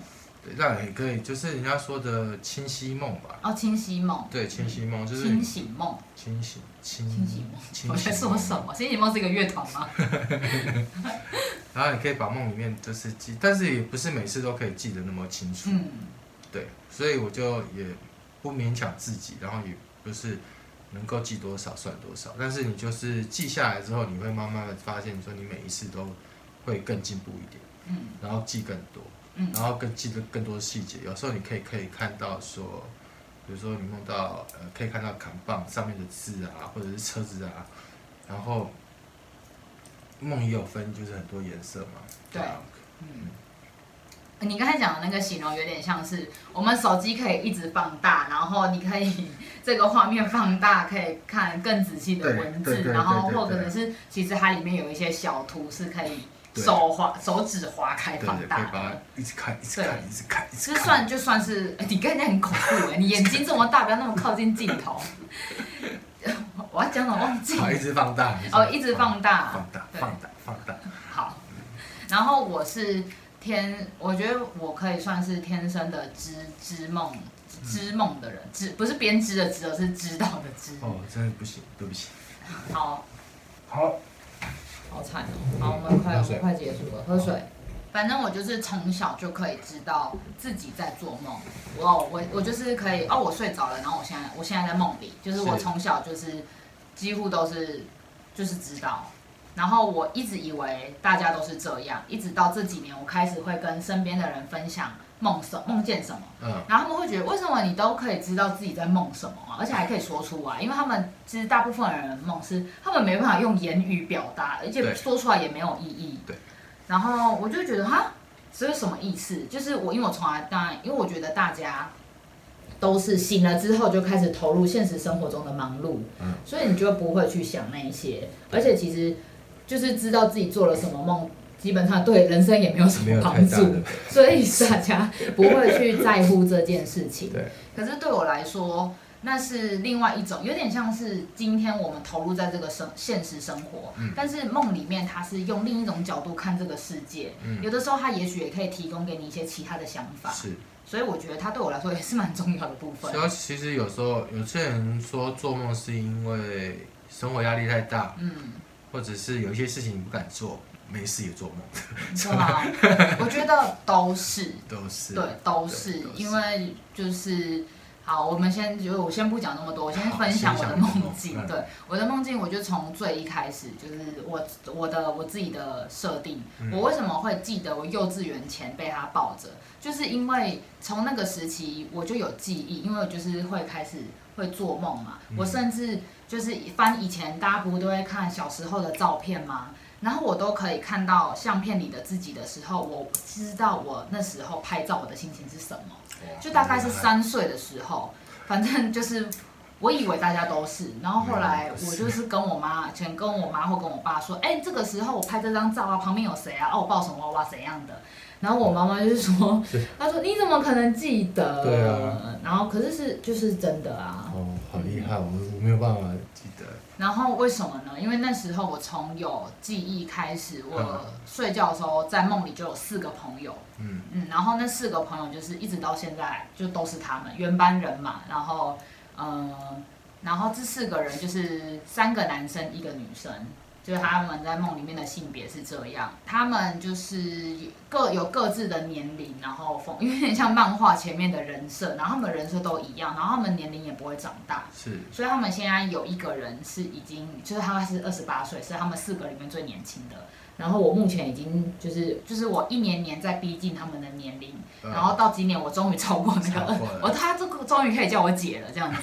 那也可以，就是人家说的清晰梦吧。
哦，清晰梦。
对，清晰梦就是
清醒梦。
清醒清
清醒梦。我在说什么？清醒梦是一个乐团吗？
然后你可以把梦里面就是记，但是也不是每次都可以记得那么清楚。嗯。对，所以我就也不勉强自己，然后也不是能够记多少算多少，但是你就是记下来之后，你会慢慢的发现，说你每一次都会更进步一点。嗯。然后记更多。嗯然后更记得更多的细节，有时候你可以可以看到说，比如说你梦到呃，可以看到扛棒上面的字啊，或者是车子啊，然后梦也有分，就是很多颜色嘛。
对，嗯，你刚才讲的那个形容有点像是我们手机可以一直放大，然后你可以这个画面放大，可以看更仔细的文字，然后或者是其实它里面有一些小图是可以。手滑手指划开放大，
对，可以把它一直看，一直看，一直看，一。
这算就算是，欸、你刚才很恐怖哎！你眼睛这么大，不要那么靠近镜头。我要讲什么忘记？
好，一直放大。
哦，一直放大。
放大，放大，放大。
好。然后我是天，我觉得我可以算是天生的织织梦织梦的人，织不是编织的织，而是知道的知。
哦，真的不行，对不起。
好。
好。
好惨哦！好，我们快我们快结束了，喝水。反正我就是从小就可以知道自己在做梦。我我我就是可以哦，我睡着了，然后我现在我现在在梦里，就是我从小就是几乎都是就是知道。然后我一直以为大家都是这样，一直到这几年我开始会跟身边的人分享。梦什梦见什么？嗯，然后他们会觉得为什么你都可以知道自己在梦什么啊？而且还可以说出来，因为他们其实大部分人梦是他们没办法用言语表达，而且说出来也没有意义。对。然后我就觉得哈，这是什么意思？就是我因为我从来当然，因为我觉得大家都是醒了之后就开始投入现实生活中的忙碌，嗯，所以你就不会去想那一些，而且其实就是知道自己做了什么梦。基本上对人生也没有什么帮助，所以大家不会去在乎这件事情。对。可是对我来说，那是另外一种，有点像是今天我们投入在这个生现实生活，嗯、但是梦里面它是用另一种角度看这个世界。嗯、有的时候它也许也可以提供给你一些其他的想法。是。所以我觉得它对我来说也是蛮重要的部分。
所以其实有时候有些人说做梦是因为生活压力太大，嗯，或者是有一些事情你不敢做。没事也做梦，
是吗？我觉得都是，
都是，
对，都是，都是因为就是好，我们先就我先不讲那么多，我先分享我的梦境。对，我的梦境，我就从最一开始就是我我的我自己的设定，嗯、我为什么会记得我幼稚园前被他抱着，就是因为从那个时期我就有记忆，因为我就是会开始会做梦嘛，嗯、我甚至就是翻以前大家不都会看小时候的照片吗？然后我都可以看到相片里的自己的时候，我知道我那时候拍照我的心情是什么，就大概是三岁的时候，反正就是我以为大家都是，然后后来我就是跟我妈，前跟我妈或跟我爸说，哎，这个时候我拍这张照啊，旁边有谁啊？哦，我抱什么娃娃怎样的？然后我妈妈就是说，她说你怎么可能记得？对啊，然后可是是就是真的啊。
哦，好厉害，我我没有办法。
然后为什么呢？因为那时候我从有记忆开始，我睡觉的时候在梦里就有四个朋友，嗯。嗯，然后那四个朋友就是一直到现在就都是他们原班人马，然后嗯，然后这四个人就是三个男生一个女生，就是他们在梦里面的性别是这样，他们就是各有各自的年龄，然后风，因为有点像漫画前面的人设，然后他们人设都一样，然后他们年龄也不会长大，
是，
所以他们现在有一个人是已经，就是他是二十八岁，是他们四个里面最年轻的。然后我目前已经就是就是我一年年在逼近他们的年龄，嗯、然后到今年我终于超过那个，我他这个终于可以叫我姐了这样子，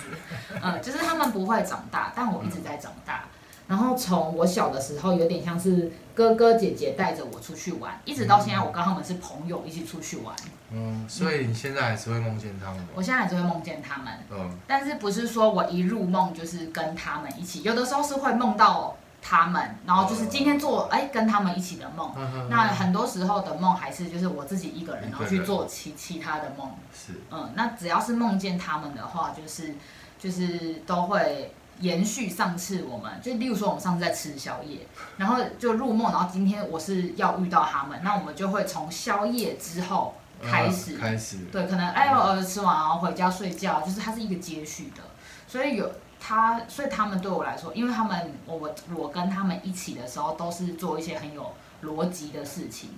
嗯，就是他们不会长大，但我一直在长大。嗯然后从我小的时候，有点像是哥哥姐姐带着我出去玩，一直到现在，我跟他们是朋友，一起出去玩。
嗯，所以你现在还是会梦见他们？
我现在还是会梦见他们。
嗯，
但是不是说我一入梦就是跟他们一起？有的时候是会梦到他们，然后就是今天做哎跟他们一起的梦。嗯，那很多时候的梦还是就是我自己一个人，然后去做其其他的梦。
是。
嗯，那只要是梦见他们的话，就是就是都会。延续上次我们就例如说我们上次在吃宵夜，然后就入梦，然后今天我是要遇到他们，那我们就会从宵夜之后开始，
开始，
对，可能哎我儿子吃完然后回家睡觉，就是它是一个接续的，所以有他，所以他们对我来说，因为他们我我跟他们一起的时候都是做一些很有。逻辑的事情，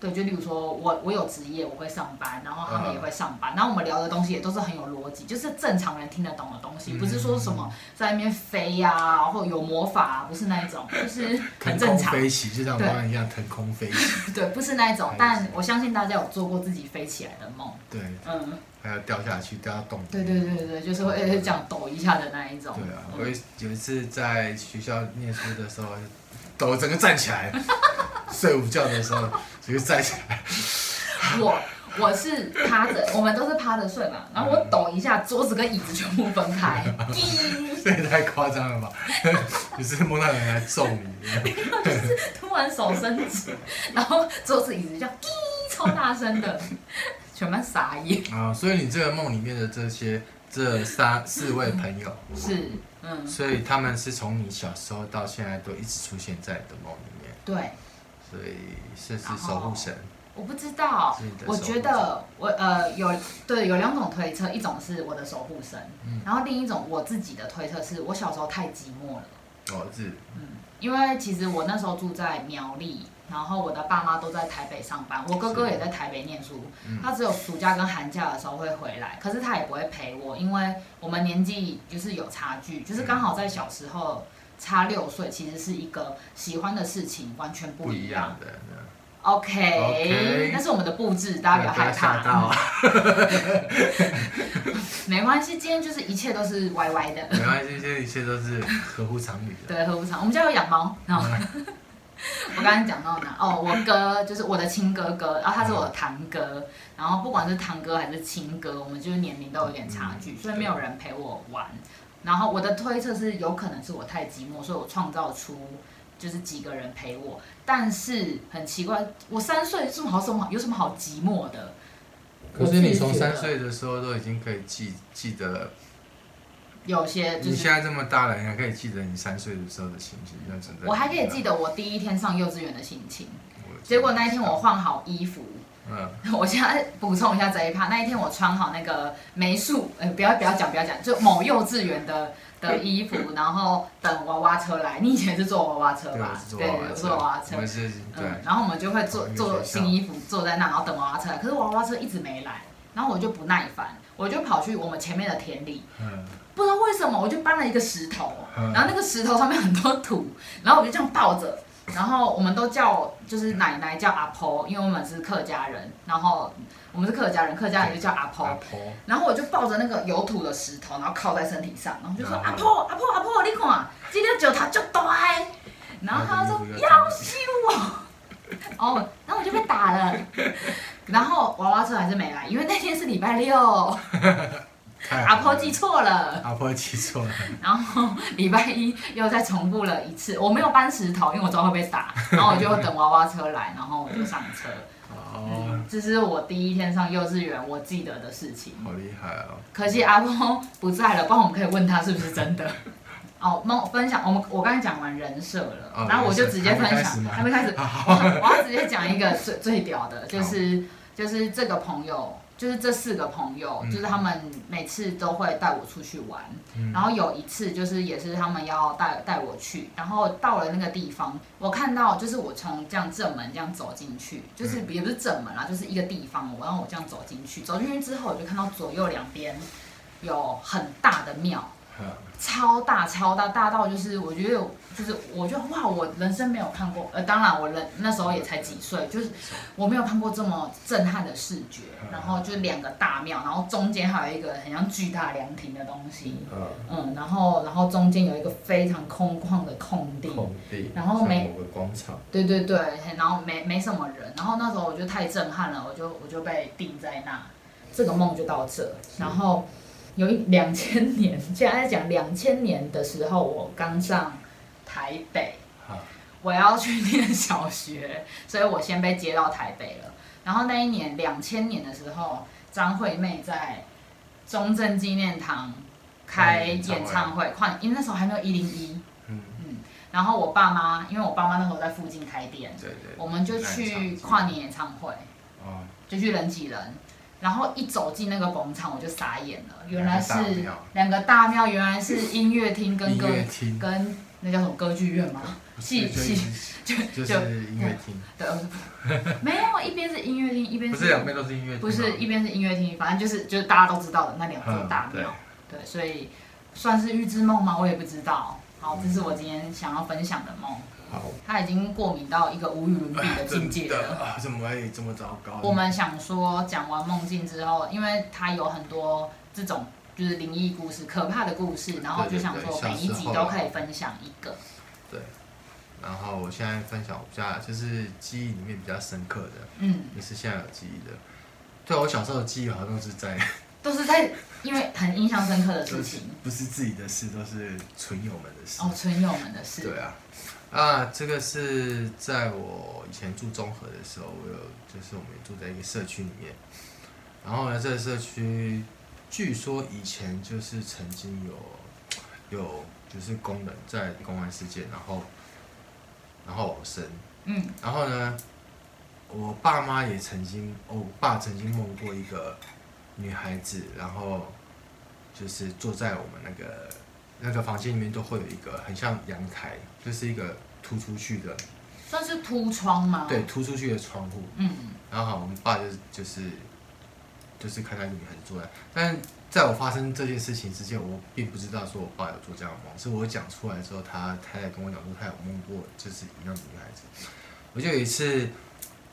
对，就例如说我我有职业，我会上班，然后他们也会上班，然后我们聊的东西也都是很有逻辑，就是正常人听得懂的东西，不是说什么在那边飞呀，或有魔法，不是那一种，就是很正常。
飞起，就像我刚一样腾空飞起。
对，不是那一种，但我相信大家有做过自己飞起来的梦。
对，嗯，还要掉下去，掉到洞里。
对对对对，就是会这样抖一下的那一种。
对啊，我有一次在学校念书的时候，抖整个站起来。睡午觉的时候，就站起来。
我我是趴着，我们都是趴着睡嘛。然后我抖一下，桌子跟椅子全部分开。
这也太夸张了吧！你是梦到有人来揍你？
就是突然手伸直，然后桌子椅子叫滴超大声的，全班傻眼。
啊，所以你这个梦里面的这些这三四位朋友
是嗯，
所以他们是从你小时候到现在都一直出现在你的梦里面。
对。
所以这是守护神，
我不知道。我觉得我呃有对有两种推测，一种是我的守护神，嗯，然后另一种我自己的推测是我小时候太寂寞了。
哦，是。
嗯，因为其实我那时候住在苗栗，然后我的爸妈都在台北上班，我哥哥也在台北念书，他只有暑假跟寒假的时候会回来，可是他也不会陪我，因为我们年纪就是有差距，就是刚好在小时候。差六岁，其实是一个喜欢的事情完全不一样，的。OK，那是我们的布置，大家不要害怕。没关系，今天就是一切都是歪歪的。
没关系，今天一切都是合乎常理的。
对，合乎常。我们家有养猫，然后 我刚才讲到哪？哦，我哥就是我的亲哥哥，然后他是我的堂哥，然后不管是堂哥还是亲哥，我们就是年龄都有点差距，嗯、所以没有人陪我玩。然后我的推测是，有可能是我太寂寞，所以我创造出就是几个人陪我。但是很奇怪，我三岁这么好，什么有什么好寂寞的？
可是你从三岁的时候都已经可以记记得，
有些、就是、
你现在这么大了，你还可以记得你三岁的时候的心情，那真的。
我还可以记得我第一天上幼稚园的心情，结果那一天我换好衣服。嗯，我现在补充一下这一趴。那一天我穿好那个美术，呃，不要不要讲，不要讲，就某幼稚园的的衣服，然后等娃娃车来。你以前是坐娃娃车吧？对，坐娃娃车。嗯，然后我们就会坐坐新衣服坐在那，然后等娃娃车来。可是娃娃车一直没来，然后我就不耐烦，我就跑去我们前面的田里。嗯。不知道为什么，我就搬了一个石头，然后那个石头上面很多土，然后我就这样抱着。然后我们都叫就是奶奶叫阿婆，因为我们是客家人。然后我们是客家人，客家人就叫阿婆。阿婆。然后我就抱着那个有土的石头，然后靠在身体上，然后就说阿婆阿婆阿婆，你看，今天脚头就大。然后他说夭寿哦，哦，然后我就被打了。然后娃娃车还是没来，因为那天是礼拜六。阿婆记错了，
阿婆记错了。
然后礼拜一又再重复了一次，我没有搬石头，因为我知道会被打。然后我就等娃娃车来，然后我就上车。哦、嗯，这是我第一天上幼稚园我记得的事情。
好厉害哦！
可惜阿婆不在了，不然我们可以问他是不是真的。哦，那我分享，我们我刚才讲完人设了，哦、然后我就直接分享，还没开始，我要直接讲一个最最屌的，就是。就是这个朋友，就是这四个朋友，嗯、就是他们每次都会带我出去玩，嗯、然后有一次就是也是他们要带带我去，然后到了那个地方，我看到就是我从这样正门这样走进去，就是也不是正门啦，就是一个地方，我让我这样走进去，走进去之后我就看到左右两边有很大的庙。超大超大，大到就是我觉得就是我觉得哇，我人生没有看过，呃，当然我人那时候也才几岁，就是我没有看过这么震撼的视觉。然后就两个大庙，然后中间还有一个很像巨大凉亭的东西，嗯，然后然后中间有一个非常空旷的空地，空地，然后没
某个广场，
对对对，然后没没什么人，然后那时候我就太震撼了，我就我就被定在那，这个梦就到这，然后。有一两千年，现在在讲两千年的时候，我刚上台北，我要去念小学，所以我先被接到台北了。然后那一年两千年的时候，张惠妹在中正纪念堂开演唱会，跨，因为那时候还没有一零一，嗯嗯。然后我爸妈，因为我爸妈那时候在附近开店，对对，我们就去跨年演唱会，就去人挤人。然后一走进那个广场，我就傻眼了，原来是两个大庙，原来是音乐厅跟歌跟那叫什么歌剧院吗？戏戏 就
就是音乐厅。
对，没有，一边是音乐厅，一边是不
是两边都是音乐厅，
不是一边是音乐厅，反正就是就是大家都知道的那两座大庙。对，所以算是预知梦吗？我也不知道。好，这是我今天想要分享的梦。他已经过敏到一个无与伦比的境界了。
啊，怎么会这么糟糕？
我们想说，讲完梦境之后，因为他有很多这种就是灵异故事、可怕的故事，然后就想说每一集都可以分享一个。
对。然后我现在分享一下就是记忆里面比较深刻的，
嗯，
也是现在有记忆的。对，我小时候的记忆好像都是在
都是在因为很印象深刻的事情，
不是自己的事，都是纯友们的事。
哦，纯友们的事。
对啊。啊，这个是在我以前住中和的时候，我有就是我们住在一个社区里面，然后呢，这个社区据说以前就是曾经有有就是工人在公安事件，然后然后往生，
嗯，
然后呢，我爸妈也曾经，我爸曾经梦过一个女孩子，然后就是坐在我们那个。那个房间里面都会有一个很像阳台，就是一个突出去的，
算是凸窗吗？
对，突出去的窗户。
嗯，
然后好，我们爸就就是就是看到一个女孩子坐在，但在我发生这件事情之前，我并不知道说我爸有做这样的梦，是我讲出来之后，他他在跟我讲说他有梦过就是一样的女孩子。我就有一次，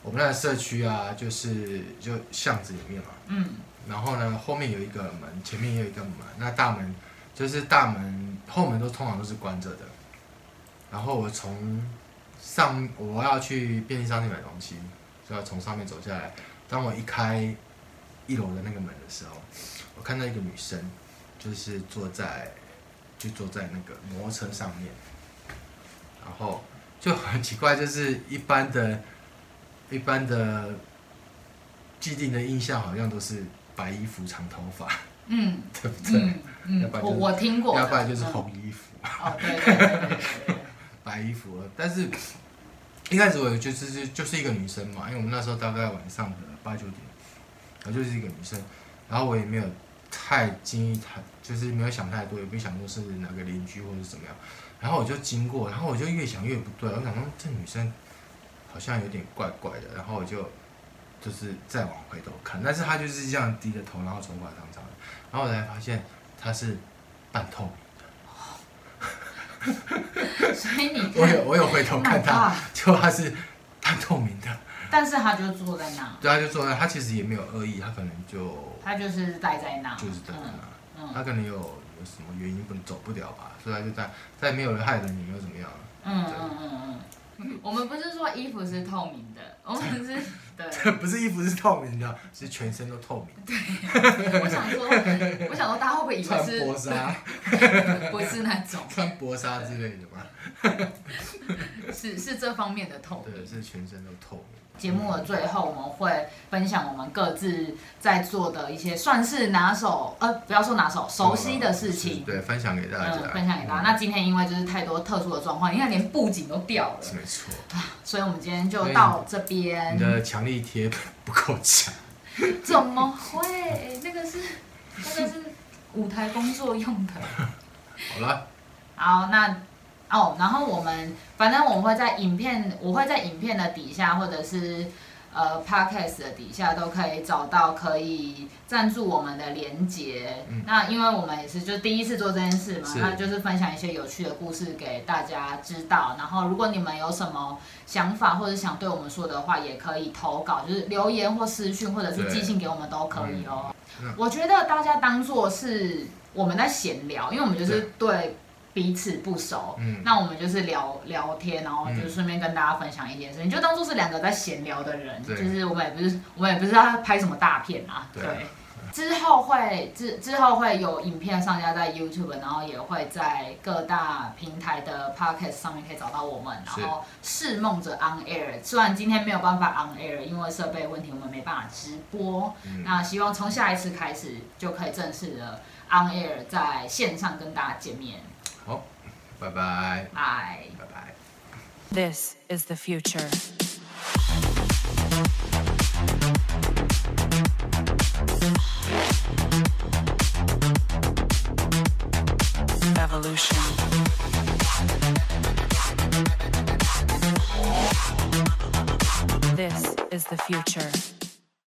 我们那个社区啊，就是就巷子里面嘛，
嗯，
然后呢，后面有一个门，前面也有一个门，那大门。就是大门后门都通常都是关着的，然后我从上我要去便利商店买东西，就要从上面走下来。当我一开一楼的那个门的时候，我看到一个女生，就是坐在就坐在那个摩托车上面，然后就很奇怪，就是一般的、一般的既定的印象好像都是白衣服、长头发。
嗯，
对不对？
嗯，我我听过，
要不然就是红衣服。
哦，对对对对，
白衣服了。但是 一开始我就是就就是一个女生嘛，因为我们那时候大概晚上的八九点，然后就是一个女生，然后我也没有太经意，太就是没有想太多，也没想说是哪个邻居或者怎么样。然后我就经过，然后我就越想越不对，我想说这女生好像有点怪怪的，然后我就就是再往回头看，但是她就是这样低着头，然后头发长长的。然后我才发现它是半透
明，所以你
我有我有回头看它，结果它是半透明的。
但是他就坐在那。
对，他就坐在那，他其实也没有恶意，他可能就
他就是待在那，
就是待在那。他可能有有什么原因不能走不了吧，所以他就在在没有人害人，也没有怎么样。
嗯嗯嗯嗯，我们不是说衣服是透明的，我们是。
对，不是衣服是透明的，是全身都透明。
对，我想说，我想说，大家会不会以为是
薄纱？
不是那种
穿薄纱之类的吗？
是是这方面的透明。
对，是全身都透明。
节目的最后，我们会分享我们各自在做的一些算是拿手，呃，不要说拿手，熟悉的事情。
对，分享给大家。
分享给大家。那今天因为就是太多特殊的状况，你看连布景都掉了。
没错。
所以我们今天就到这边。
你的强力贴不够强。
怎么会？那个是 那个是舞台工作用的。
好了。
好，那哦，然后我们反正我们会在影片，我会在影片的底下或者是。呃，Podcast 的底下都可以找到可以赞助我们的连结。嗯、那因为我们也是就第一次做这件事嘛，那就是分享一些有趣的故事给大家知道。然后，如果你们有什么想法或者想对我们说的话，也可以投稿，就是留言或私讯或者是寄信给我们都可以哦。嗯、我觉得大家当做是我们在闲聊，因为我们就是对。彼此不熟，嗯，那我们就是聊聊天，然后就顺便跟大家分享一件事情，嗯、就当做是两个在闲聊的人，就是我们也不是我们也不是要拍什么大片啊，对。对。之后会之之后会有影片上架在 YouTube，然后也会在各大平台的 Podcast 上面可以找到我们，然后试梦者 On Air，虽然今天没有办法 On Air，因为设备问题我们没办法直播，嗯、那希望从下一次开始就可以正式的 On Air 在线上跟大家见面。
Bye bye.
Bye.
Bye bye.
This is the future. Evolution. This is the future.